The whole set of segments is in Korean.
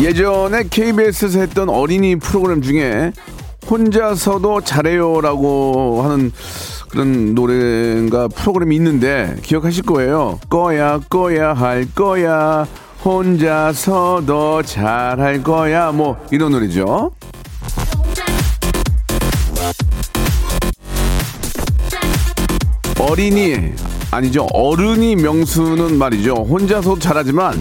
예전에 KBS에서 했던 어린이 프로그램 중에 혼자서도 잘해요라고 하는 그런 노래가 프로그램이 있는데 기억하실 거예요. 꺼야 꺼야 할 거야 혼자서도 잘할 거야 뭐 이런 노래죠. 어린이 아니죠 어른이 명수는 말이죠 혼자서 잘하지만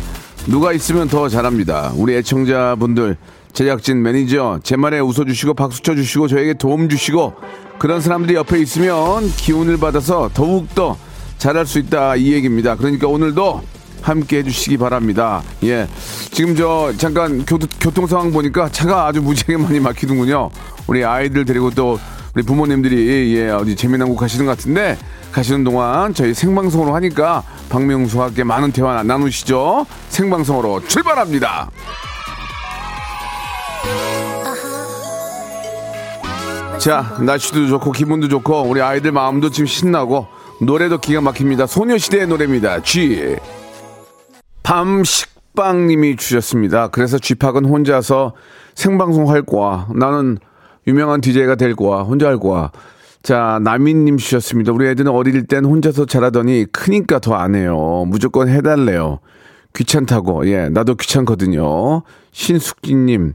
누가 있으면 더 잘합니다. 우리 애청자분들 제작진 매니저 제 말에 웃어주시고 박수 쳐주시고 저에게 도움 주시고 그런 사람들이 옆에 있으면 기운을 받아서 더욱더 잘할 수 있다 이 얘기입니다. 그러니까 오늘도 함께 해주시기 바랍니다. 예. 지금 저 잠깐 교, 교통 상황 보니까 차가 아주 무지하게 많이 막히는군요. 우리 아이들 데리고 또 우리 부모님들이 예 어디 재미난 곳 가시는 것 같은데 가시는 동안 저희 생방송으로 하니까 박명수와 함께 많은 대화 나누시죠. 생방송으로 출발합니다. 자 날씨도 좋고 기분도 좋고 우리 아이들 마음도 지금 신나고 노래도 기가 막힙니다. 소녀시대의 노래입니다. G. 밤 식빵님이 주셨습니다. 그래서 쥐팍은 혼자서 생방송 할 거야 나는 유명한 DJ가 될 거야 혼자 할 거야 자 남인님 주셨습니다 우리 애들은 어릴 땐 혼자서 자라더니 크니까 더 안 해요 무조건 해달래요 귀찮다고 예 나도 귀찮거든요 신숙진님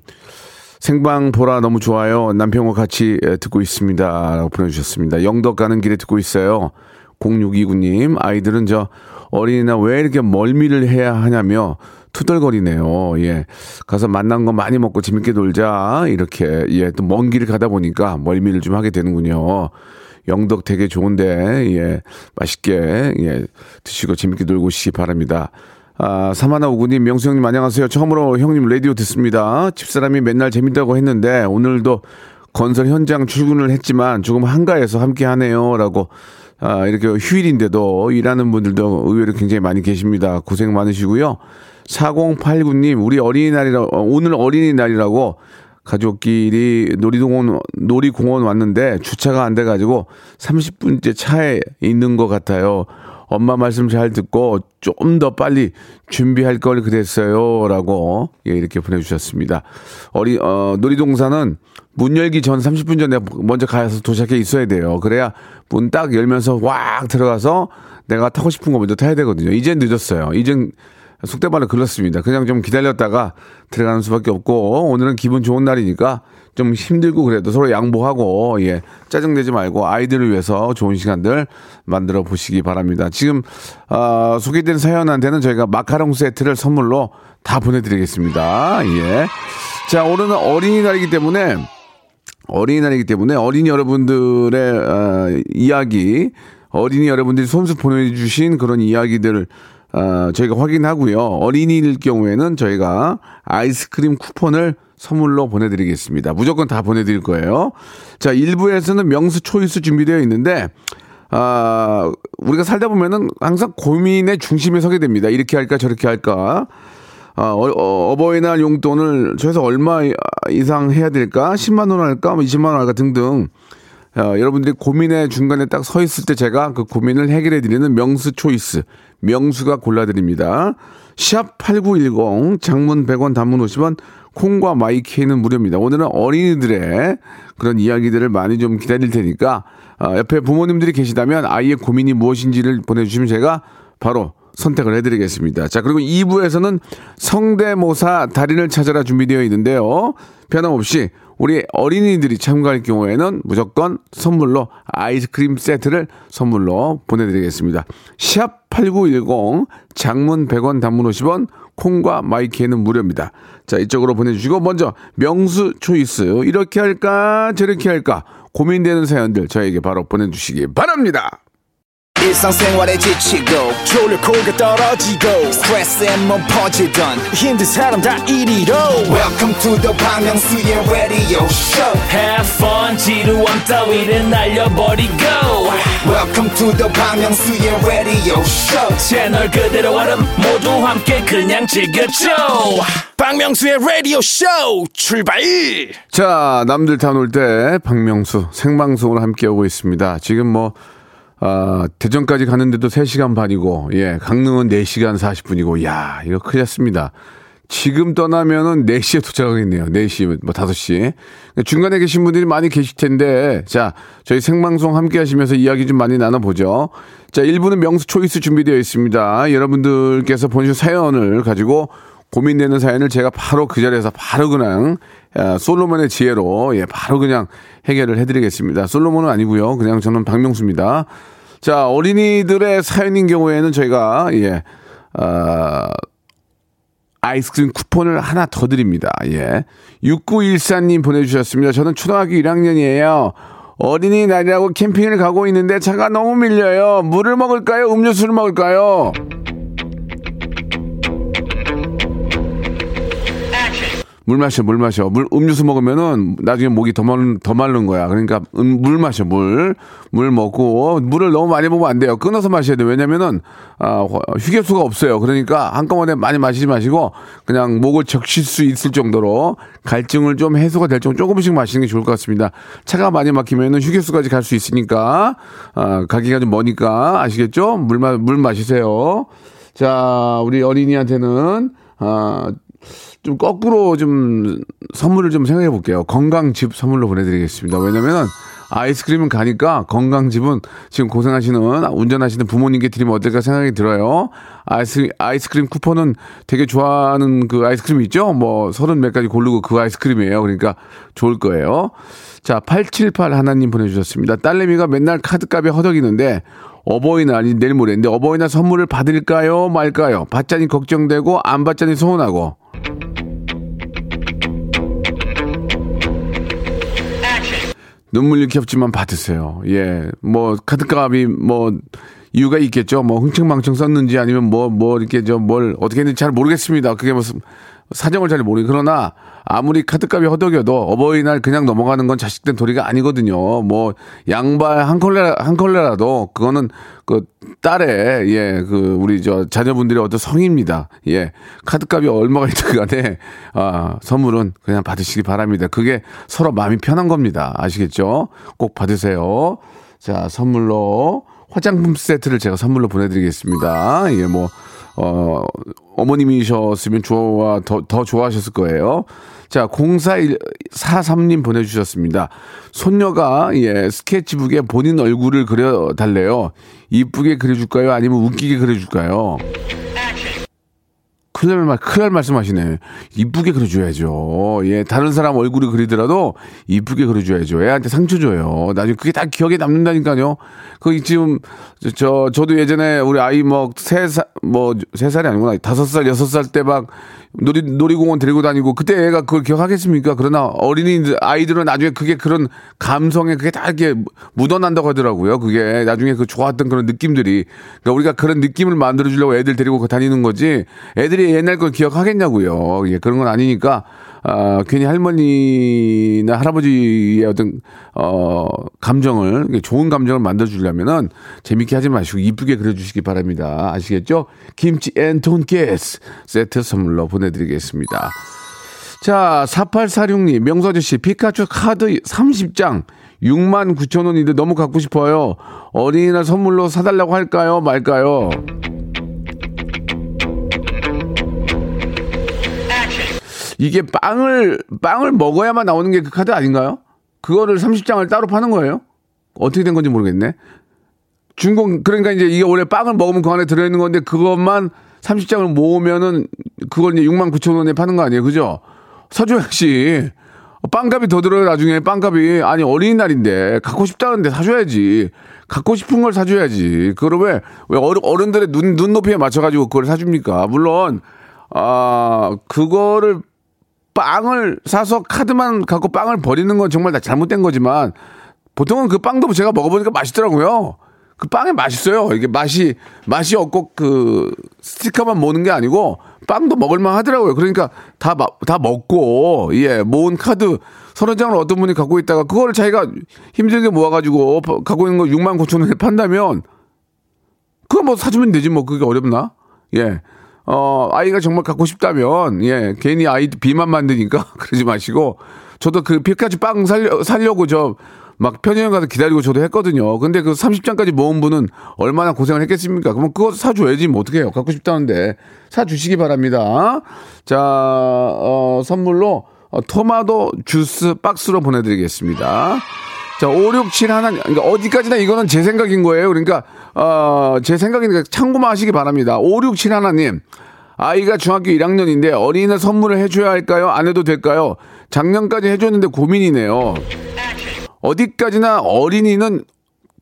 생방 보라 너무 좋아요. 남편과 같이 예, 듣고 있습니다. 라고 보내주셨습니다. 영덕 가는 길에 듣고 있어요. 0629님, 아이들은 저 어린이나 왜 이렇게 멀미를 해야 하냐며 투덜거리네요. 예. 가서 만난 거 많이 먹고 재밌게 놀자. 이렇게, 예. 또 먼 길을 가다 보니까 멀미를 좀 하게 되는군요. 영덕 되게 좋은데, 예. 맛있게, 예. 드시고 재밌게 놀고 오시기 바랍니다. 아, 사마나 오구님, 명수 형님 안녕하세요. 처음으로 형님 라디오 듣습니다. 집사람이 맨날 재밌다고 했는데 오늘도 건설 현장 출근을 했지만 조금 한가해서 함께 하네요. 라고 아, 이렇게 휴일인데도 일하는 분들도 의외로 굉장히 많이 계십니다. 고생 많으시고요. 4089님, 우리 어린이날이라, 어, 오늘 어린이날이라고 가족끼리 놀이동원, 놀이공원 왔는데 주차가 안 돼가지고 30분째 차에 있는 것 같아요. 엄마 말씀 잘 듣고 좀 더 빨리 준비할 걸 그랬어요. 라고, 예, 이렇게 보내주셨습니다. 어리, 어, 놀이동산은 문 열기 전 30분 전에 먼저 가서 도착해 있어야 돼요. 그래야 문 딱 열면서 확 들어가서 내가 타고 싶은 거 먼저 타야 되거든요. 이젠 늦었어요. 이젠 속대발을 글렀습니다. 그냥 좀 기다렸다가 들어가는 수밖에 없고 오늘은 기분 좋은 날이니까 좀 힘들고 그래도 서로 양보하고 예 짜증내지 말고 아이들을 위해서 좋은 시간들 만들어 보시기 바랍니다. 지금 어, 소개된 사연한테는 저희가 마카롱 세트를 선물로 다 보내드리겠습니다. 예. 자 오늘은 어린이날이기 때문에 어린이날이기 때문에 어린이 여러분들의 어, 이야기, 어린이 여러분들이 손수 보내주신 그런 이야기들을 어, 저희가 확인하고요. 어린이일 경우에는 저희가 아이스크림 쿠폰을 선물로 보내드리겠습니다. 무조건 다 보내드릴 거예요. 자, 1부에서는 명수 초이스 준비되어 있는데, 아, 우리가 살다 보면은 항상 고민의 중심에 서게 됩니다. 이렇게 할까, 저렇게 할까. 아, 어, 버이날 용돈을 최소 얼마 이상 해야 될까? 10만 원 할까? 뭐 20만 원 할까? 등등. 어, 여러분들이 고민의 중간에 딱 서 있을 때 제가 그 고민을 해결해 드리는 명수 초이스. 명수가 골라드립니다. 샵 8910 장문 100원 단문 50원 콩과 마이케이는 무료입니다. 오늘은 어린이들의 그런 이야기들을 많이 좀 기다릴 테니까 어, 옆에 부모님들이 계시다면 아이의 고민이 무엇인지를 보내주시면 제가 바로 선택을 해드리겠습니다. 자, 그리고 2부에서는 성대모사 달인을 찾아라 준비되어 있는데요. 변함없이 우리 어린이들이 참가할 경우에는 무조건 선물로 아이스크림 세트를 선물로 보내드리겠습니다. 샵 8910 장문 100원 단문 50원 콩과 마이키에는 무료입니다. 자, 이쪽으로 보내주시고 먼저 명수 초이스 이렇게 할까 저렇게 할까 고민되는 사연들 저에게 바로 보내주시기 바랍니다. 일상생활에 지치고, 졸려 코가 떨어지고, 스트레스에 몸 퍼지던, 힘든 사람 다 이리로. welcome to the Bang Myung-soo's radio show. Have fun 지루함 따위를 날려버리고. Welcome to the Bang Myung-soo's radio show. 채널 그대로 얼음 모두 함께 그냥 즐겨줘. 박명수의 라디오 쇼 출발! 자, 남들 다 놀 때 박명수 생방송을 함께하고 있습니다. 지금 뭐, 아, 대전까지 가는데도 3시간 반이고, 예, 강릉은 4시간 40분이고, 야 이거 큰일 났습니다. 지금 떠나면은 4시에 도착하겠네요. 4시, 뭐 5시. 중간에 계신 분들이 많이 계실 텐데, 자, 저희 생방송 함께 하시면서 이야기 좀 많이 나눠보죠. 자, 1부는 명수 초이스 준비되어 있습니다. 여러분들께서 보내주신 사연을 가지고 고민되는 사연을 제가 바로 그 자리에서 바로 그냥 아, 솔로몬의 지혜로 예 바로 그냥 해결을 해드리겠습니다. 솔로몬은 아니고요. 그냥 저는 박명수입니다. 자 어린이들의 사연인 경우에는 저희가 예 아, 아이스크림 쿠폰을 하나 더 드립니다. 예 6914님 보내주셨습니다. 저는 초등학교 1학년이에요. 어린이날이라고 캠핑을 가고 있는데 차가 너무 밀려요. 물을 먹을까요? 음료수를 먹을까요? 물 마셔, 물 마셔. 물, 음료수 먹으면은 나중에 목이 더 마른, 더 마른 거야. 그러니까 음, 물 마셔, 물. 물 먹고, 물을 너무 많이 먹으면 안 돼요. 끊어서 마셔야 돼요. 왜냐면은, 아, 휴게수가 없어요. 그러니까 한꺼번에 많이 마시지 마시고, 그냥 목을 적실 수 있을 정도로 갈증을 좀 해소가 될 정도 조금씩 마시는 게 좋을 것 같습니다. 차가 많이 막히면은 휴게수까지 갈 수 있으니까, 아, 가기가 좀 머니까, 아시겠죠? 물, 마, 물 마시세요. 자, 우리 어린이한테는, 아, 좀 거꾸로 좀 선물을 좀 생각해 볼게요. 건강즙 선물로 보내드리겠습니다. 왜냐면은 아이스크림은 가니까 건강즙은 지금 고생하시는 운전하시는 부모님께 드리면 어떨까 생각이 들어요. 아이스, 아이스크림 쿠폰은 되게 좋아하는 그 아이스크림 있죠? 뭐 서른 몇 가지 고르고 그 아이스크림이에요. 그러니까 좋을 거예요. 자, 878 하나님 보내주셨습니다. 딸내미가 맨날 카드값에 허덕이는데 어버이날이 내일 모레인데 어버이날 선물을 받을까요 말까요? 받자니 걱정되고 안 받자니 서운하고 눈물 일게 없지만 받으세요. 예. 뭐, 카드값이 뭐, 이유가 있겠죠. 뭐, 흥청망청 썼는지 아니면 뭐, 뭐, 이렇게 저 뭘, 어떻게 했는지 잘 모르겠습니다. 그게 무슨, 사정을 잘 모르겠, 그러나, 아무리 카드값이 허덕여도 어버이날 그냥 넘어가는 건 자식된 도리가 아니거든요. 뭐, 양발 한 컬레, 한 컬레라도, 그거는 그 딸의, 예, 그, 우리 저 자녀분들의 어떤 성입니다. 예. 카드값이 얼마가 있든 간에, 아, 선물은 그냥 받으시기 바랍니다. 그게 서로 마음이 편한 겁니다. 아시겠죠? 꼭 받으세요. 자, 선물로 화장품 세트를 제가 선물로 보내드리겠습니다. 예, 뭐, 어, 어머님이셨으면 좋아, 더, 더 좋아하셨을 거예요. 자, 0443님 보내주셨습니다. 손녀가, 예, 스케치북에 본인 얼굴을 그려달래요. 이쁘게 그려줄까요? 아니면 웃기게 그려줄까요? 큰일 날, 말- 큰일 날 말씀하시네. 이쁘게 그려줘야죠. 예, 다른 사람 얼굴을 그리더라도 이쁘게 그려줘야죠. 애한테 상처 줘요. 나중에 그게 다 기억에 남는다니까요. 그 지금, 저, 저, 저도 예전에 우리 아이 뭐, 세 살, 뭐, 세 살이 아니구나. 다섯 살, 여섯 살 때 막 놀이, 놀이공원 데리고 다니고 그때 애가 그걸 기억하겠습니까? 그러나 어린이 아이들은 나중에 그게 그런 감성에 그게 다 이렇게 묻어난다고 하더라고요. 그게 나중에 그 좋았던 그런 느낌들이. 그러니까 우리가 그런 느낌을 만들어주려고 애들 데리고 다니는 거지 애들이 옛날 걸 기억하겠냐고요. 예, 그런 건 아니니까 아, 괜히 할머니나 할아버지의 어떤, 어, 감정을, 좋은 감정을 만들어 주려면은 재밌게 하지 마시고 이쁘게 그려 주시기 바랍니다. 아시겠죠? 김치 앤 돈가스 세트 선물로 보내 드리겠습니다. 자, 4846님, 명수 아저씨, 피카츄 카드 30장, 6만 9천 원인데 너무 갖고 싶어요. 어린이날 선물로 사달라고 할까요? 말까요? 이게 빵을, 빵을 먹어야만 나오는 게 그 카드 아닌가요? 그거를 30장을 따로 파는 거예요? 어떻게 된 건지 모르겠네. 중공, 그러니까 이제 이게 원래 빵을 먹으면 그 안에 들어 있는 건데 그것만 30장을 모으면은 그걸 이제 6만 9천 원에 파는 거 아니에요? 그죠? 사줘야지. 빵값이 더 들어요, 나중에. 빵값이. 아니, 어린이날인데. 갖고 싶다는데 사줘야지. 갖고 싶은 걸 사줘야지. 그걸 왜, 왜 어른, 어른들의 눈, 눈높이에 맞춰가지고 그걸 사줍니까? 물론, 아, 그거를 빵을 사서 카드만 갖고 빵을 버리는 건 정말 다 잘못된 거지만 보통은 그 빵도 제가 먹어보니까 맛있더라고요. 그 빵에 맛있어요. 이게 맛이 맛이 없고 그 스티커만 모는 게 아니고 빵도 먹을만 하더라고요. 그러니까 다 다 먹고 예 모은 카드 서너 장을 어떤 분이 갖고 있다가 그거를 자기가 힘들게 모아가지고 갖고 있는 거 6만 9천 원에 판다면 그거 뭐 사주면 되지 뭐 그게 어렵나? 예. 어, 아이가 정말 갖고 싶다면, 예, 괜히 아이 비만 만드니까 그러지 마시고, 저도 그 피카츄 빵 살려, 살려고 저, 막 편의점 가서 기다리고 저도 했거든요. 근데 그 30장까지 모은 분은 얼마나 고생을 했겠습니까? 그러면 그거 사줘야지 뭐 어떡해요. 갖고 싶다는데. 사주시기 바랍니다. 자, 어, 선물로 어, 토마토 주스 박스로 보내드리겠습니다. 자, 5, 6, 7 하나, 그러니까 어디까지나 이거는 제 생각인 거예요. 그러니까, 어, 제 생각이니까 참고만 하시기 바랍니다. 5, 6, 7 하나님. 아이가 중학교 1학년인데 어린이날 선물을 해줘야 할까요? 안 해도 될까요? 작년까지 해줬는데 고민이네요. 어디까지나 어린이는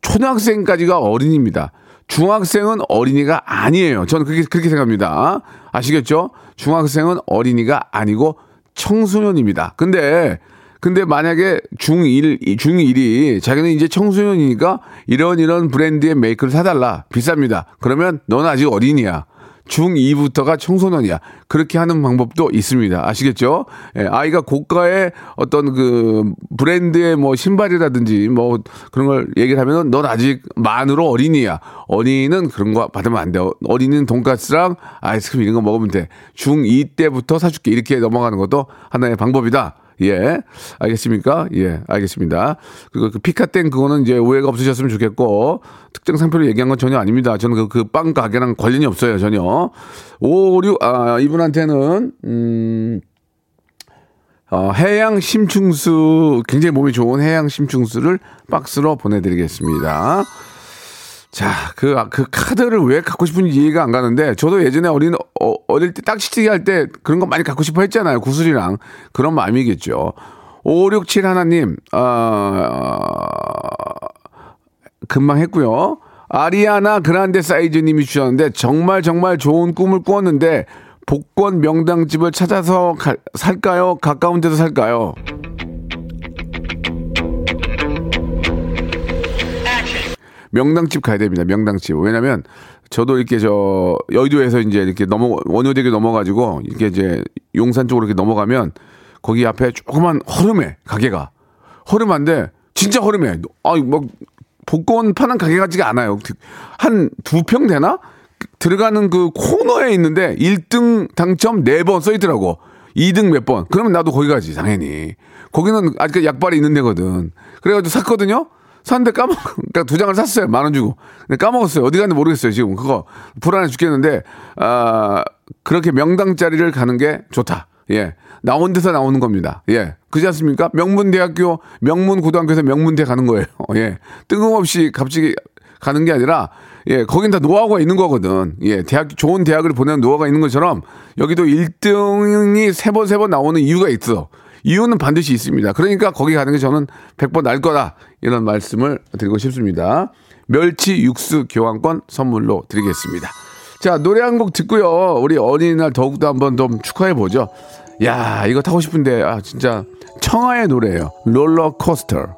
초등학생까지가 어린입니다. 중학생은 어린이가 아니에요. 저는 그렇게, 그렇게 생각합니다. 아시겠죠? 중학생은 어린이가 아니고 청소년입니다. 근데, 근데 만약에 중1, 중1이 자기는 이제 청소년이니까 이런 이런 브랜드의 메이크를 사달라. 비쌉니다. 그러면 넌 아직 어린이야. 중2부터가 청소년이야. 그렇게 하는 방법도 있습니다. 아시겠죠? 예, 아이가 고가의 어떤 그 브랜드의 뭐 신발이라든지 뭐 그런 걸 얘기를 하면은 넌 아직 만으로 어린이야. 어린이는 그런 거 받으면 안 돼요. 어린이는 돈가스랑 아이스크림 이런 거 먹으면 돼. 중2 때부터 사줄게. 이렇게 넘어가는 것도 하나의 방법이다. 예. 알겠습니까? 예, 알겠습니다. 그리고 그 피카땡 그거는 이제 오해가 없으셨으면 좋겠고, 특정 상표를 얘기한 건 전혀 아닙니다. 저는 그, 그빵 가게랑 관련이 없어요, 전혀. 5, 6, 아, 이분한테는, 음, 어, 해양 심충수, 굉장히 몸이 좋은 해양 심충수를 박스로 보내드리겠습니다. 자, 그, 그 카드를 왜 갖고 싶은지 이해가 안 가는데, 저도 예전에 어린, 어, 어릴 때 딱지치기 할 때 그런 거 많이 갖고 싶어 했잖아요. 구슬이랑. 그런 마음이겠죠. 567 하나님, 어, 금방 했고요. 아리아나 그란데 사이즈님이 주셨는데, 정말 정말 좋은 꿈을 꾸었는데, 복권 명당집을 찾아서 가, 살까요? 가까운 데서 살까요? 명당집 가야 됩니다. 명당집. 왜냐면 저도 이렇게 저 여의도에서 이제 이렇게 넘어 원효대교 넘어가지고 이렇게 이제 용산 쪽으로 이렇게 넘어가면 거기 앞에 조그만 허름해 가게가 허름한데 진짜 허름해. 아뭐 복권 파는 가게 같지가 않아요. 한 두 평 되나? 들어가는 그 코너에 있는데 1등 당첨 4번 써 있더라고. 2등 몇 번. 그러면 나도 거기 가지, 당연히. 거기는 아직 약발이 있는 데거든. 그래가지고 샀거든요? 샀는데 까먹, 그러니까 두 장을 샀어요. 만 원 주고. 근데 까먹었어요. 어디 갔는지 모르겠어요. 지금 그거 불안해 죽겠는데, 아, 그렇게 명당 자리를 가는 게 좋다. 예. 나온 데서 나오는 겁니다. 예. 그지 않습니까? 명문대학교, 명문고등학교에서 명문대 가는 거예요. 예. 뜬금없이 갑자기 가는 게 아니라, 예, 거긴 다 노하우가 있는 거거든. 예, 대학, 좋은 대학을 보내는 노하우가 있는 것처럼 여기도 1등이 세 번, 세 번 나오는 이유가 있어. 이유는 반드시 있습니다. 그러니까 거기 가는 게 저는 100번 날 거다. 이런 말씀을 드리고 싶습니다. 멸치 육수 교환권 선물로 드리겠습니다. 자, 노래 한 곡 듣고요. 우리 어린이날 더욱더 한번 좀 축하해 보죠. 야, 이거 타고 싶은데, 아, 진짜 청하의 노래예요. 롤러코스터.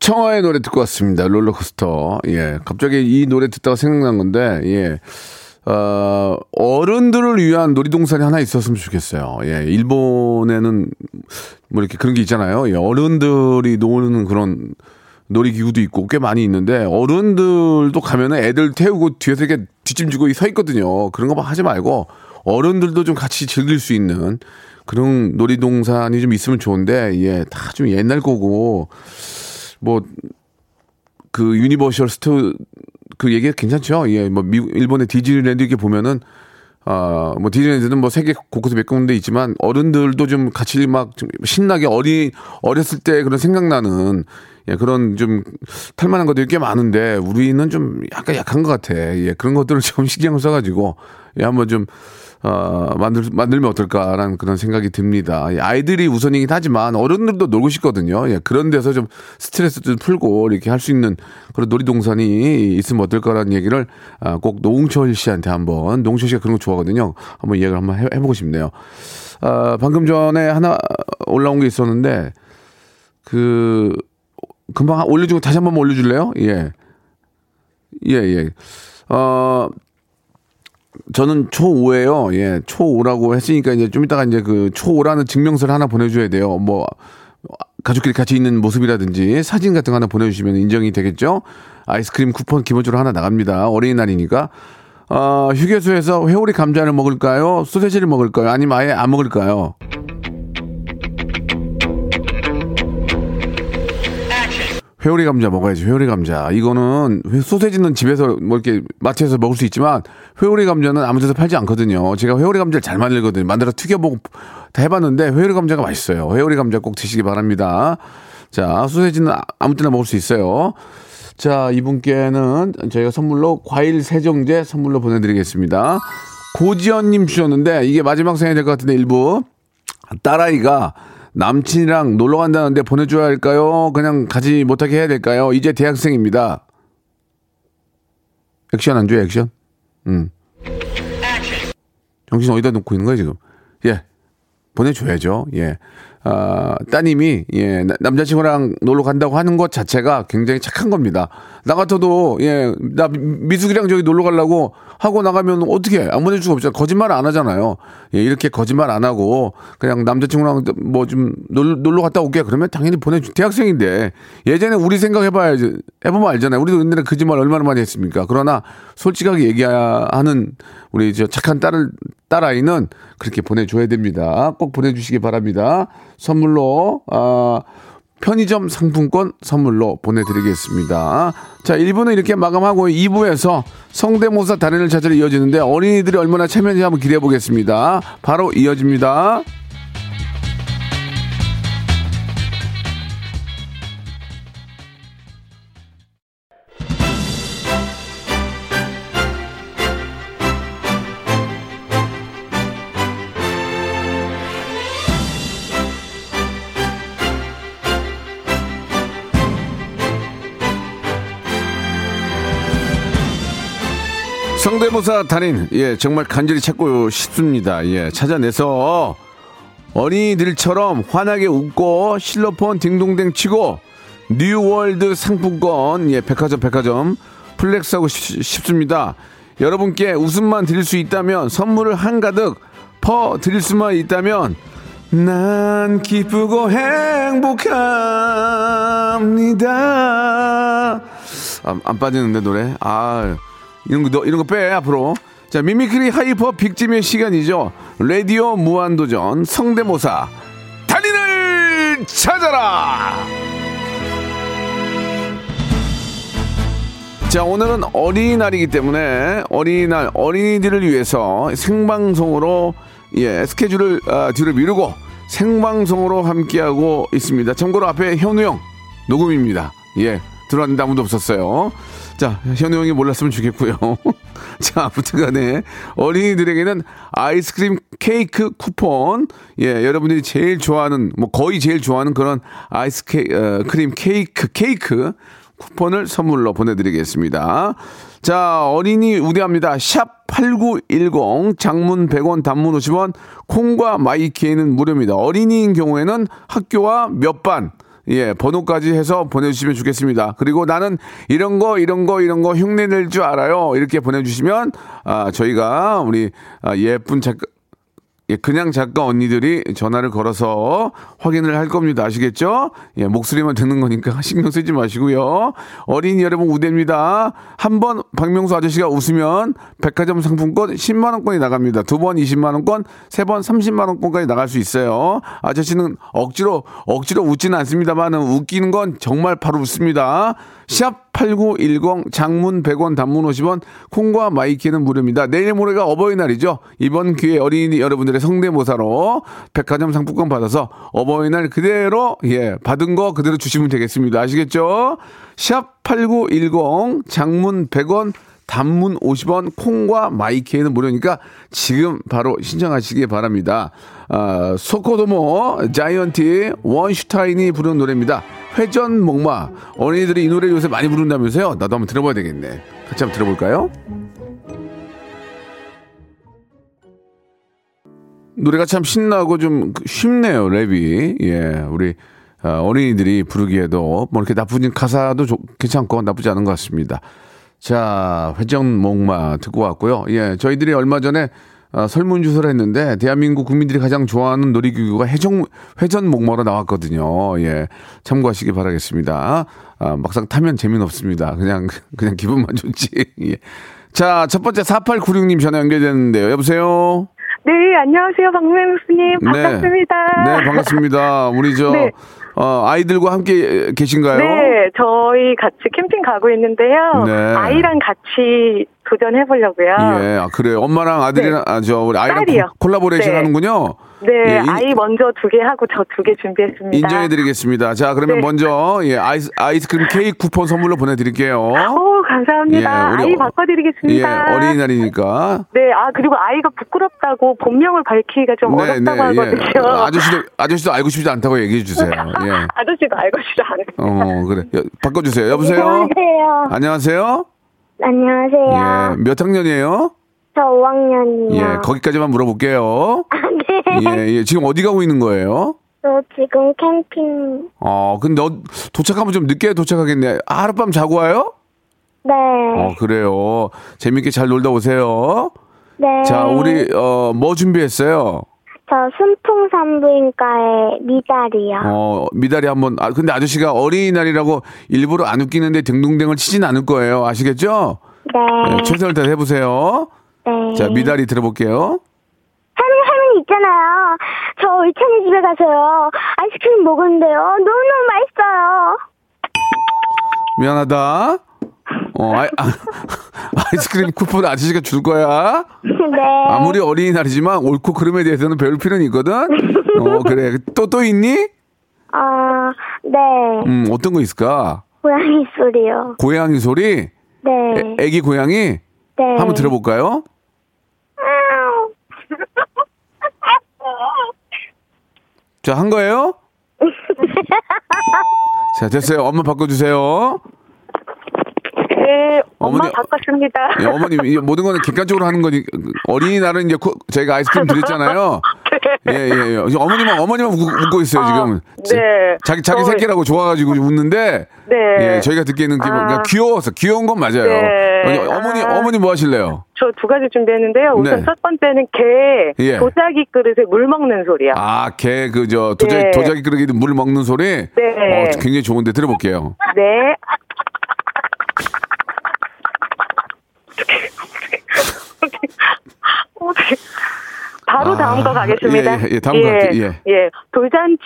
청하의 노래 듣고 왔습니다. 롤러코스터. 예. 갑자기 이 노래 듣다가 생각난 건데, 예. 어, 어른들을 위한 놀이동산이 하나 있었으면 좋겠어요. 예, 일본에는 뭐 이렇게 그런 게 있잖아요. 예, 어른들이 노는 그런 놀이기구도 있고 꽤 많이 있는데 어른들도 가면은 애들 태우고 뒤에서 이렇게 뒷짐지고 서 있거든요. 그런 거 하지 말고 어른들도 좀 같이 즐길 수 있는 그런 놀이동산이 좀 있으면 좋은데 예, 다 좀 옛날 거고 뭐 그 유니버셜 스토 그 얘기가 괜찮죠. 예, 뭐 미국, 일본의 디즈니랜드 이렇게 보면은 아, 뭐 디즈니랜드는 뭐 세계 곳곳에 몇 군데 있지만 어른들도 좀 같이 막 좀 신나게 어리 어렸을 때 그런 생각나는 예, 그런 좀 탈만한 것들이 꽤 많은데 우리는 좀 약간 약한 것 같아. 예, 그런 것들을 좀 신경을 써가지고 예, 한번 좀 어, 만들, 만들면 어떨까라는 그런 생각이 듭니다. 아이들이 우선이긴 하지만 어른들도 놀고 싶거든요. 예, 그런 데서 좀 스트레스 좀 풀고 이렇게 할 수 있는 그런 놀이동산이 있으면 어떨까라는 얘기를 아, 꼭 노홍철 씨한테 한번, 노홍철 씨가 그런 거 좋아하거든요. 한번 이야기를 한번 해, 해보고 싶네요. 아, 방금 전에 하나 올라온 게 있었는데 그, 금방 올려주고 다시 한번 올려줄래요? 예. 예, 예. 어, 저는 초5에요. 예, 초5라고 했으니까 이제 좀 이따가 이제 그 초5라는 증명서를 하나 보내줘야 돼요. 뭐, 가족끼리 같이 있는 모습이라든지 사진 같은 거 하나 보내주시면 인정이 되겠죠? 아이스크림 쿠폰 기본적으로 하나 나갑니다. 어린이날이니까. 어, 휴게소에서 회오리 감자를 먹을까요? 소세지를 먹을까요? 아니면 아예 안 먹을까요? 회오리 감자 먹어야지, 회오리 감자. 이거는, 소세지는 집에서 뭐 이렇게 마트에서 먹을 수 있지만, 회오리 감자는 아무 데서 팔지 않거든요. 제가 회오리 감자를 잘 만들거든요. 만들어 튀겨보고 다 해봤는데, 회오리 감자가 맛있어요. 회오리 감자 꼭 드시기 바랍니다. 자, 소세지는 아무 때나 먹을 수 있어요. 자, 이분께는 저희가 선물로 과일 세정제 선물로 보내드리겠습니다. 고지연님 주셨는데, 이게 마지막 생이 될 것 같은데, 일부. 딸아이가 남친이랑 놀러 간다는데 보내줘야 할까요? 그냥 가지 못하게 해야 될까요? 이제 대학생입니다. 액션 안 줘요, 액션? 음. 정신 어디다 놓고 있는 거야, 지금? 예. 보내줘야죠. 예. 아, 따님이, 예, 남자친구랑 놀러 간다고 하는 것 자체가 굉장히 착한 겁니다. 나 같아도, 예, 나 미숙이랑 저기 놀러 가려고 하고 나가면 어떻게 해? 안 보낼 수가 없잖아. 거짓말 안 하잖아요. 예, 이렇게 거짓말 안 하고 그냥 남자친구랑 뭐 좀 놀러 갔다 올게. 그러면 당연히 보내주, 대학생인데 예전에 우리 생각해봐야지. 해보면 알잖아요. 우리도 옛날에 거짓말 얼마나 많이 했습니까? 그러나 솔직하게 얘기하는 우리 저 착한 딸을, 딸아이는 그렇게 보내줘야 됩니다. 꼭 보내주시기 바랍니다. 선물로, 아, 편의점 상품권 선물로 보내드리겠습니다. 자, 1부는 이렇게 마감하고 2부에서 성대모사 달인을 찾으러 이어지는데 어린이들이 얼마나 참여했는지 한번 기대해 보겠습니다. 바로 이어집니다. 성대모사 달인, 예, 정말 간절히 찾고 싶습니다. 예, 찾아내서 어린이들처럼 환하게 웃고 실로폰 딩동댕 치고 뉴월드 상품권, 예, 백화점, 백화점 flex하고 싶, 싶습니다. 여러분께 웃음만 드릴 수 있다면 선물을 한가득 퍼 드릴 수만 있다면 난 기쁘고 행복합니다. 아, 안 빠지는데 노래? 아. 이런 거, 이런 거 빼, 앞으로. 자, mimicry hyper big잼의 시간이죠. 라디오 무한도전 성대모사 달인을 찾아라! 자, 오늘은 어린이날이기 때문에 어린이날, 어린이들을 위해서 생방송으로 예, 스케줄을 아, 뒤로 미루고 생방송으로 함께하고 있습니다. 참고로 앞에 현우 형 녹음입니다. 예, 들어왔는데 아무도 없었어요. 자, 현우 형이 몰랐으면 좋겠고요. 자, 아무튼 간에 어린이들에게는 아이스크림 케이크 쿠폰, 예, 여러분들이 제일 좋아하는, 뭐 거의 제일 좋아하는 그런 아이스크림 어, 케이크, 케이크 쿠폰을 선물로 보내드리겠습니다. 자, 어린이 우대합니다. 샵 8910, 장문 100원, 단문 50원, 콩과 마이키에는 무료입니다. 어린이인 경우에는 학교와 몇 반, 예, 번호까지 해서 보내주시면 좋겠습니다. 그리고 나는 이런 거, 이런 거, 이런 거 흉내 낼 줄 알아요. 이렇게 보내주시면, 아, 저희가 우리 아, 예쁜 작가, 예, 그냥 작가 언니들이 전화를 걸어서 확인을 할 겁니다. 아시겠죠? 예, 목소리만 듣는 거니까 신경 쓰지 마시고요. 어린이 여러분 우대입니다. 한 번 박명수 아저씨가 웃으면 백화점 상품권 10만 원권이 나갑니다. 두 번 20만 원권, 세 번 30만 원권까지 나갈 수 있어요. 아저씨는 억지로, 억지로 웃지는 않습니다만 웃기는 건 정말 바로 웃습니다. 샵 8910 장문 100원 단문 50원 콩과 마이키는 무료입니다. 내일 모레가 어버이날이죠. 이번 기회에 어린이 여러분들의 성대모사로 백화점 상품권 받아서 어버이날 그대로 예 받은 거 그대로 주시면 되겠습니다. 아시겠죠? 샵 8910 장문 100원 단문 50원 콩과 마이케이는 무료니까 지금 바로 신청하시기 바랍니다. 아, 소코도모 자이언티 원슈타인이 부르는 노래입니다. 회전 목마 어린이들이 이 노래 요새 많이 부른다면서요? 나도 한번 들어봐야 되겠네. 같이 한번 들어볼까요? 노래가 참 신나고 좀 쉽네요 랩이 예 우리 어, 어린이들이 부르기에도 뭐 이렇게 나쁘진 가사도 좀 괜찮고 나쁘지 않은 것 같습니다. 자, 회전 목마 듣고 왔고요. 예, 저희들이 얼마 전에 어, 설문조사를 했는데 대한민국 국민들이 가장 좋아하는 놀이기구가 회전 회전 목마로 나왔거든요. 예, 참고하시기 바라겠습니다. 아, 막상 타면 재미는 없습니다. 그냥 그냥 기분만 좋지. 예. 자, 첫 번째 4896님 전화 연결됐는데요. 여보세요. 네, 안녕하세요, 박명수 님. 반갑습니다. 네, 네, 반갑습니다. 우리 저 네. 어, 아이들과 함께 계신가요? 네, 저희 같이 캠핑 가고 있는데요. 네. 아이랑 같이 도전해 보려고요. 예, 아, 그래요. 엄마랑 아들이랑 아, 저 우리 아이랑 네. 딸이요. 콜- 콜라보레이션 네. 하는군요. 네, 예, 인- 아이 먼저 두 개 하고 저 두 개 준비했습니다. 인정해 드리겠습니다. 자, 그러면 네. 먼저 예, 아이스, 아이스크림 케이크 쿠폰 선물로 보내 드릴게요. 오, 감사합니다. 예, 우리 아이 어- 바꿔 드리겠습니다. 예, 어린이날이니까. 네, 아, 그리고 아이가 부끄럽다고 본명을 밝히기가 좀 어렵다고 하거든요. 아저씨도 아저씨도 알고 싶지 않다고 얘기해 주세요. 예. 아저씨도 알고 싶지 않아요. 어, 그래. 여- 바꿔주세요. 여보세요. 안녕하세요. 안녕하세요. 안녕하세요. 예, 몇 학년이에요? 저 5학년이요. 예, 거기까지만 물어볼게요. 네. 예, 예, 지금 어디 가고 있는 거예요? 저 지금 캠핑. 어, 근데 너 도착하면 좀 늦게 도착하겠네. 아, 하룻밤 자고 와요? 네. 어, 그래요. 재밌게 잘 놀다 오세요. 네. 자, 우리, 어, 뭐 준비했어요? 저 순풍산부인과의 미달이요. 어, 미달이 한번, 아, 근데 아저씨가 어린이날이라고 일부러 안 웃기는데 댕동댕을 치진 않을 거예요. 아시겠죠? 네. 네, 최선을 다해 해보세요. 네. 자, 미달이 들어볼게요. 할머니, 할머니 있잖아요. 저 의찬이 집에 가서요. 아이스크림 먹었는데요. 너무너무 맛있어요. 미안하다. 어, 아, 아, 아이스크림 쿠폰 아저씨가 줄 거야. 네. 아무리 어린이날이지만 옳고 그름에 대해서는 배울 필요는 있거든. 어, 그래. 또, 또 있니? 아, 네. 음, 어떤 거 있을까? 고양이 소리요. 고양이 소리? 네. 애, 애기 고양이? 네. 한번 들어볼까요? 자, 한 거예요? 자, 됐어요. 엄마 바꿔주세요. 네, 엄마 어머니- 바꿨습니다. 예, 어머님, 이 모든 거는 객관적으로 하는 거니, 어린이날은 이제 코- 저희가 아이스크림 드렸잖아요. 예, 예, 예. 지금 어머님은, 어머님은 웃고, 있어요, 지금. 네. 자기, 자기 저- 새끼라고 좋아가지고 웃는데. 네. 예, 저희가 듣기에는 기분, 아. 그냥 귀여워서, 귀여운 건 맞아요. 네. 어, 어머니, 아. 어머니 뭐 하실래요? 저 두 가지 준비했는데요. 우선 네. 첫 번째는 개 예. 도자기 그릇에 물 먹는 소리요. 아, 개, 그, 저, 도자기, 네. 도자기 그릇에 물 먹는 소리? 네. 어, 굉장히 좋은데 들어볼게요. 네. 바로 다음 거 가겠습니다. 예, 예, 예, 다음 거 갈게요. 예. 예, 돌잔치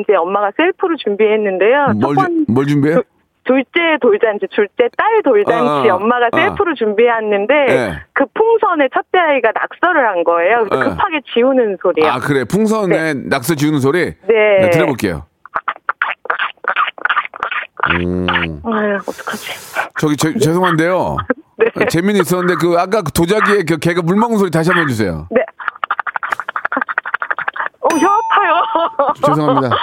이제 엄마가 셀프로 준비했는데요. 첫 뭘, 번, 주- 뭘 준비해요? 둘째 돌잔치, 둘째 딸 돌잔치 아, 아, 엄마가 아. 셀프로 준비했는데 예. 그 풍선에 첫째 아이가 낙서를 한 거예요. 그래서 예. 급하게 지우는 소리요. 아, 그래. 풍선에 낙서 지우는 소리? 네. 들어볼게요. 음. 아유, 어떡하지? 저기 저- 죄송한데요. 네. 재미는 있었는데 그 아까 그 도자기에 그 개가 물 먹는 소리 다시 한번 해주세요. 네. 어, 혀 아파요. 죄송합니다.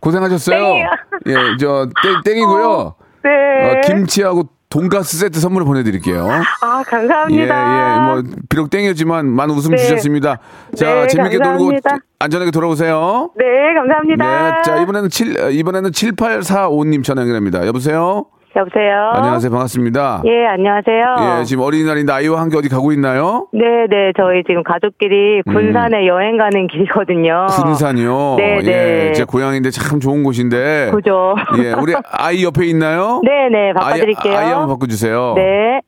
고생하셨어요. 땡이요. 예, 저 땡, 땡이고요. 네. 어, 김치하고 돈가스 세트 선물 보내드릴게요. 아, 예, 감사합니다. 예, 뭐 비록 땡이었지만 많은 웃음 네. 주셨습니다. 자, 네, 재밌게 감사합니다. 놀고 안전하게 돌아오세요. 네, 감사합니다. 네, 자 이번에는 7 이번에는 7845님 전화 연결합니다. 여보세요. 여보세요. 안녕하세요, 반갑습니다. 예, 안녕하세요. 예, 지금 어린이날인데 아이와 함께 어디 가고 있나요? 네, 네, 저희 지금 가족끼리 군산에 여행 가는 길이거든요. 음. 군산이요. 네, 예, 네. 제 고향인데 참 좋은 곳인데. 그죠. 예, 우리 아이 옆에 있나요? 네, 네, 바꿔드릴게요. 아이, 아이 한번 바꿔주세요. 네.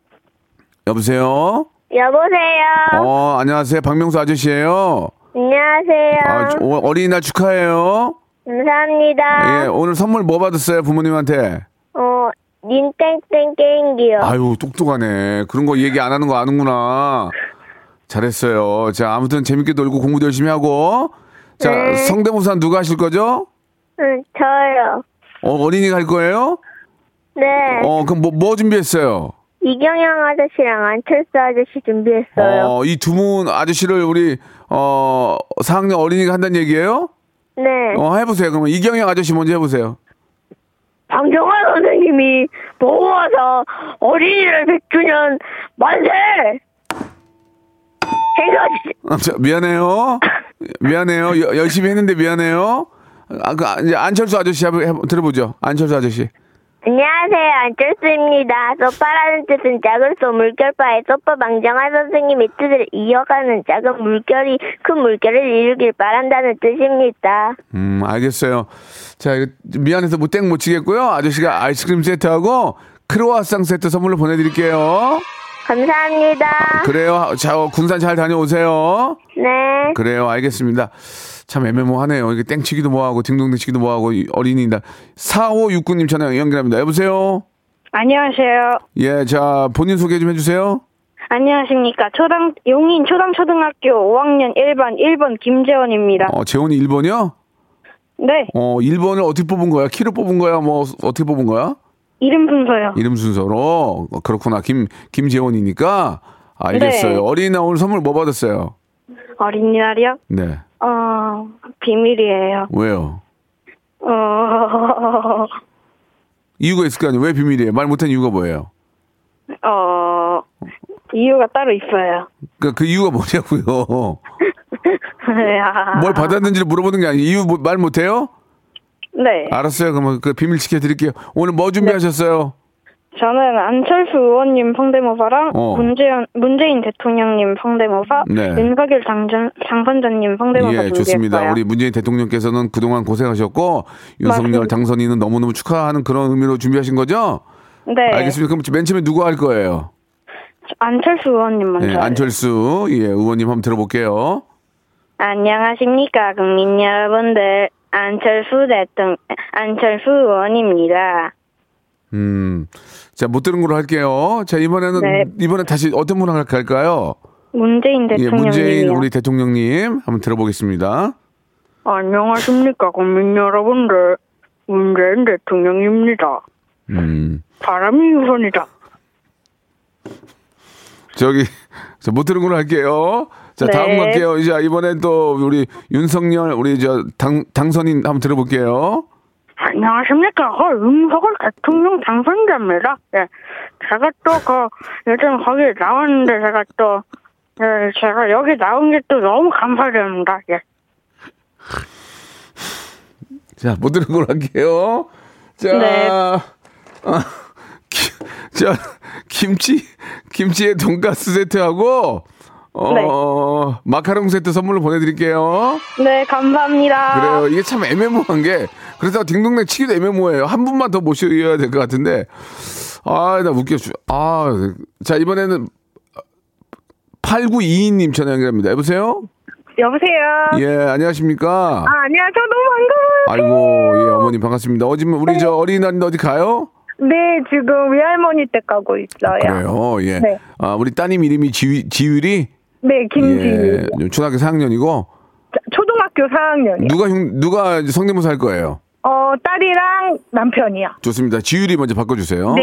여보세요. 여보세요. 어, 안녕하세요. 박명수 아저씨예요. 안녕하세요. 아, 저- 어, 어린이날 축하해요. 감사합니다. 예, 오늘 선물 뭐 받았어요, 부모님한테? 어, 닌땡땡 게임기요. 아유, 똑똑하네. 그런 거 얘기 안 하는 거 아는구나. 잘했어요. 자, 아무튼 재밌게 놀고 공부도 열심히 하고. 자, 네. 성대모사 누가 하실 거죠? 응, 저요. 어, 어린이 갈 거예요? 네. 어, 그럼 뭐, 뭐 준비했어요? 이경영 아저씨랑 안철수 아저씨 준비했어요. 어, 이 두 분 아저씨를 우리, 어, 4학년 어린이가 한다는 얘기예요? 네. 어, 해보세요. 그러면 이경영 아저씨 먼저 해보세요. 방정환 선생님이 보고 와서 어린이날 100주년 만세! 해가지 아, 자, 미안해요. 미안해요. 여- 열심히 했는데 미안해요. 아, 그, 아, 이제 안철수 아저씨 한번 해보- 들어보죠. 안철수 아저씨. 안녕하세요. 안철수입니다. 소파라는 뜻은 작은 소 물결파의 소파 방정환 선생님의 뜻을 이어가는 작은 물결이 큰 물결을 이루길 바란다는 뜻입니다. 음, 알겠어요. 자, 미안해서 뭐땡못 치겠고요. 아저씨가 아이스크림 세트하고 크로아상 세트 선물로 보내드릴게요. 감사합니다. 그래요. 자, 군산 잘 다녀오세요. 네. 그래요. 알겠습니다. 참 애매모하네요. 이게 땡치기도 뭐하고 딩동댕치기도 뭐하고 이 어린이다. 4569님 전화 연결합니다. 여보세요? 안녕하세요. 예, 자, 본인 소개 좀 해주세요. 안녕하십니까. 초당, 용인 초당초등학교 5학년 1반 1번 김재원입니다. 어, 재원이 1번이요? 네. 어, 1번을 어떻게 뽑은 거야? 키로 뽑은 거야? 뭐, 어떻게 뽑은 거야? 이름 순서요. 이름 순서로. 어, 그렇구나. 김, 김재원이니까. 알겠어요. 네. 어린이날 오늘 선물 뭐 받았어요? 어린이날이요? 네. 어, 비밀이에요. 왜요? 어, 이유가 있을 거 아니에요? 왜 비밀이에요? 말 못한 이유가 뭐예요? 어, 이유가 따로 있어요. 그, 그 이유가 뭐냐고요? 야. 뭘 받았는지를 물어보는 게 아니에요. 이유 뭐- 말 못해요? 네. 알았어요. 그러면 그 비밀 지켜드릴게요. 오늘 뭐 준비하셨어요? 저는 안철수 의원님 성대모사랑 어. 문재인, 문재인 대통령님 성대모사, 네. 윤석열 당전, 당선자님 성대모사 예, 좋습니다. 준비했어요. 우리 문재인 대통령께서는 그동안 고생하셨고 윤석열 맞습니다. 당선인은 너무너무 축하하는 그런 의미로 준비하신 거죠? 네. 알겠습니다. 그럼 맨 처음에 누구 할 거예요? 안철수 의원님 먼저. 예, 안철수 예, 의원님 한번 들어볼게요. 안녕하십니까, 국민 여러분들. 안철수 대통령, 안철수 의원입니다. 음. 자, 못 들은 걸로 할게요. 자, 이번에는 네. 이번에 다시 어떤 분 할까요? 문재인 예, 대통령님이요. 문재인 우리 대통령님 한번 들어보겠습니다. 안녕하십니까, 국민 여러분들. 문재인 대통령입니다. 음. 바람이 우선이다. 저기 자, 못 들은 걸로 할게요. 자, 네. 다음 갈게요. 이제 이번엔 또 우리 윤석열 우리 저 당 당선인 한번 들어볼게요. 안녕하십니까. 그 윤석열 대통령 당선자입니다. 예. 제가 또 그, 요즘 거기 나왔는데 제가 또, 예, 제가 여기 나온 게 또 너무 감사드립니다. 예. 자, 못 들은 걸로 할게요. 자, 네. 아, 기- 자, 김치 김치에 돈가스 세트하고 어 네. 마카롱 세트 선물로 보내드릴게요. 네, 감사합니다. 그래요. 이게 참 애매모호한 게 그래서 딩동댕 치기도 애매모호해요. 한 분만 더 모셔야 될 것 같은데 아, 나 웃겨. 주- 아, 자 이번에는 8922님 전화 연결합니다. 여보세요? 여보세요? 예, 안녕하십니까? 아, 안녕하세요. 너무 반가워요. 아이고, 예, 어머님 반갑습니다. 어제 우리 저 어린이날인데 어디 가요? 네, 지금 외할머니 댁 가고 있어요. 그래요, 예. 네. 아, 우리 따님 이름이 지유, 지율이? 네, 김지유. 예, 초등학교 4학년이고, 초등학교 4학년이요. 누가 형, 누가 성대모사 할 거예요? 어, 딸이랑 남편이요. 좋습니다. 지율이 먼저 바꿔주세요. 네.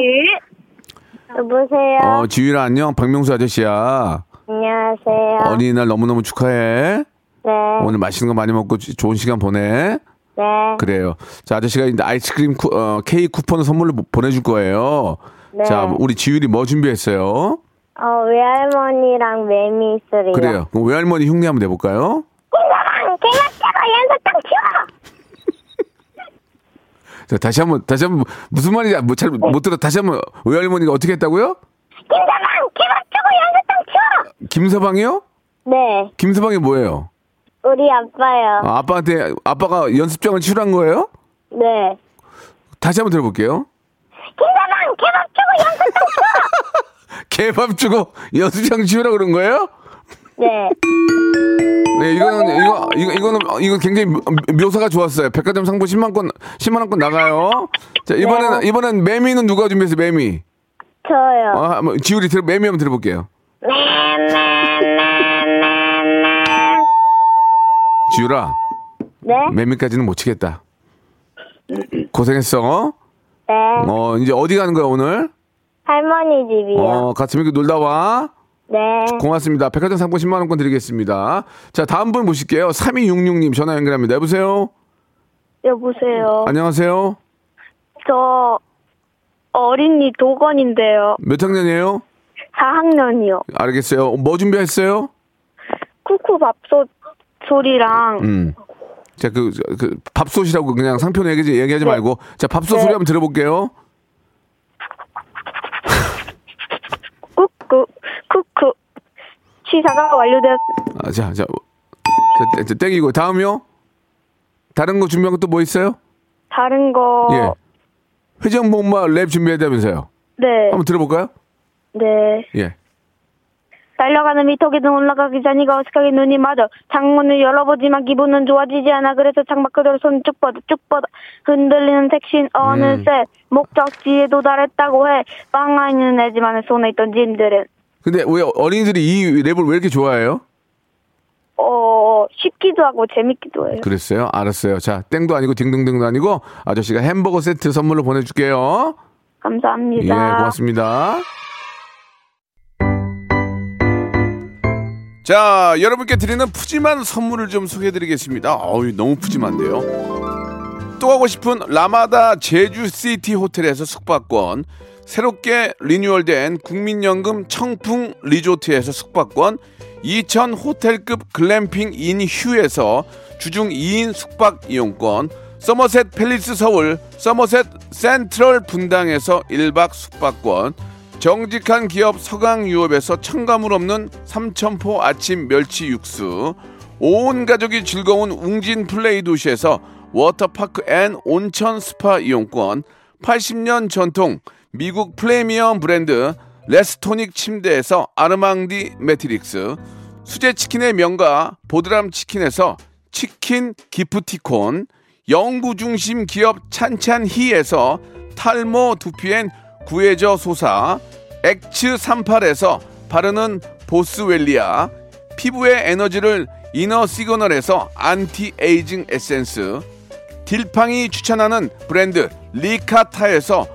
여보세요. 어, 지율아 안녕. 박명수 아저씨야. 안녕하세요. 어린이날 너무너무 축하해. 네. 오늘 맛있는 거 많이 먹고 지- 좋은 시간 보내. 네. 그래요. 자, 아저씨가 이제 아이스크림 쿠, 어, 케이크 쿠폰을 선물로 보- 보내줄 거예요. 네. 자, 우리 지율이 뭐 준비했어요? 어, 외할머니랑 매미 소리요. 그래요. 그럼 외할머니 흉내 한번 내볼까요? 김가방, 개맛대고 연속당 치워! 자, 다시 한번, 다시 한번, 무슨 말인지 뭐잘못 들어. 다시 한번, 외할머니가 어떻게 했다고요? 김가방, 개맛대고 연속당 치워! 김서방이요? 네, 김서방이 뭐예요? 우리 아빠요. 아, 아빠한테, 아빠가 연습장을 치료한 거예요? 네. 다시 한번 들어볼게요. 김가방, 개맛 개밥 주고 연속당 주고 연습장 치우라 그런 거예요? 네. 네, 이거는, 이거, 이거, 이거는, 이거 굉장히 묘- 묘사가 좋았어요. 백화점 상품 10만권, 10만 원권 나가요. 자, 이번에는, 이번엔 매미는 누가 준비했어요, 매미? 저요. 아, 한번 지우리 들어, 매미 한번 들어볼게요. 지우라, 네? 매미까지는 못 치겠다. 고생했어. 어? 네. 어, 이제 어디 가는 거야, 오늘? 할머니 집이요. 어, 같이 재밌게 놀다 와. 네. 고맙습니다. 백화점 상품 10만 원권 드리겠습니다. 자, 다음 분 모실게요. 3266님 전화 연결합니다. 여보세요? 여보세요. 안녕하세요? 저 어린이 도건인데요. 몇 학년이에요? 4학년이요. 알겠어요. 뭐 준비했어요? 쿠쿠 밥솥 소리랑 음. 자, 그, 그, 밥솥이라고 그냥 상표 얘기하지, 얘기하지 네. 말고. 자, 밥솥 소리 한번 들어볼게요. 취사가 완료되었습니다. 아, 자, 자, 자, 땡- 자, 땡이고 다음이요. 다른 거 준비한 것도 뭐 있어요? 다른 거, 예. 회전목마 랩 준비해야되면서요. 네, 한번 들어볼까요? 네. 예. 달려가는 미터기는 올라가기 전이가 어색하게 눈이 맞아 창문을 열어보지만 기분은 좋아지지 않아 그래서 창밖 그대로 손 쭉 뻗어 쭉 뻗어 흔들리는 택시 어느새 목적지에 도달했다고 해 빵아이는 애지만 손에 있던 짐들은 근데 왜 어린이들이 이 랩을 왜 이렇게 좋아해요? 어 쉽기도 하고 재밌기도 해요 그랬어요? 알았어요. 자, 땡도 아니고 딩동댕도 아니고 아저씨가 햄버거 세트 선물로 보내줄게요. 감사합니다 예, 고맙습니다. 자, 여러분께 드리는 푸짐한 선물을 좀 소개해드리겠습니다. 어우, 너무 푸짐한데요. 또 가고 싶은 라마다 제주시티 호텔에서 숙박권, 새롭게 리뉴얼된 국민연금 청풍 리조트에서 숙박권, 2000 호텔급 글램핑 인 휴에서 주중 2인 숙박 이용권, 서머셋 팰리스 서울, 서머셋 센트럴 분당에서 1박 숙박권, 정직한 기업 서강유업에서 첨가물 없는 삼천포 아침 멸치 육수, 온 가족이 즐거운 웅진 플레이 도시에서 워터파크 and 온천 스파 이용권, 80년 전통 미국 프리미엄 브랜드 레스토닉 침대에서 아르망디 매트릭스, 수제 치킨의 명가 보드람 치킨에서 치킨 기프티콘, 영구 중심 기업 찬찬히에서 탈모 두피엔 구해저 소사, 엑츠 38에서 바르는 보스웰리아, 피부의 에너지를 이너 시그널에서 안티 에이징 에센스, 딜팡이 추천하는 브랜드 리카타에서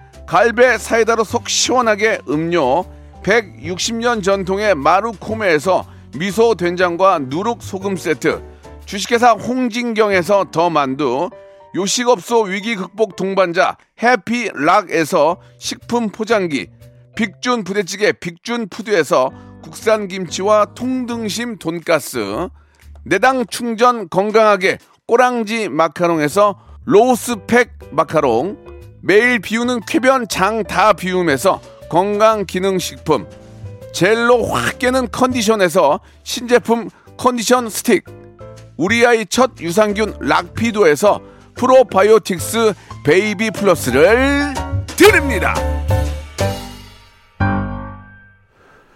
갈배 사이다로 속 시원하게 음료, 160년 전통의 마루코메에서 미소 된장과 누룩 소금 세트, 주식회사 홍진경에서 더 만두, 요식업소 위기 극복 동반자 해피락에서 식품 포장기, 빅준 부대찌개 빅준 푸드에서 국산 김치와 통등심 돈가스, 내당 충전 건강하게 꼬랑지 마카롱에서 로스팩 마카롱, 매일 비우는 쾌변 장 다 비움에서 건강 기능 식품, 젤로 확 깨는 컨디션에서 신제품 컨디션 스틱, 우리 아이 첫 유산균 락피도에서 프로바이오틱스 베이비 플러스를 드립니다.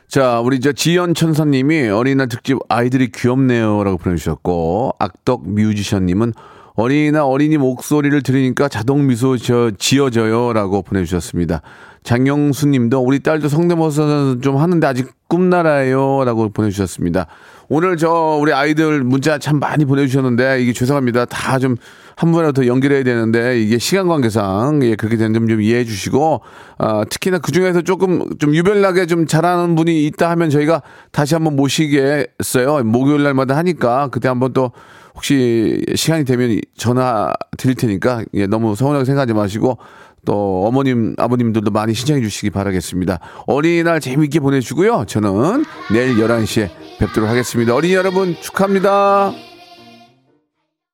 자, 우리 저 지연 천사님이 어린이날 특집 아이들이 귀엽네요라고 보내주셨고 악덕 뮤지션님은 어린이날 어린이 목소리를 들으니까 자동 미소 저 지어져요 라고 보내주셨습니다. 장영수 님도 우리 딸도 성대모사 좀 하는데 아직 꿈나라예요 라고 보내주셨습니다. 오늘 저 우리 아이들 문자 참 많이 보내주셨는데 이게 죄송합니다. 다 좀한 번이라도 더 연결해야 되는데 이게 시간 관계상 예 그렇게 된 점 좀 이해해 주시고 아, 특히나 그 중에서 조금 좀 유별나게 좀 잘하는 분이 있다 하면 저희가 다시 한번 모시겠어요. 목요일 날마다 하니까 그때 한번 또 혹시 시간이 되면 전화 드릴 테니까 예, 너무 서운하게 생각하지 마시고 또 어머님 아버님들도 많이 신청해 주시기 바라겠습니다. 어린이날 재미있게 보내주고요. 저는 내일 11시에 뵙도록 하겠습니다. 어린이 여러분 축하합니다.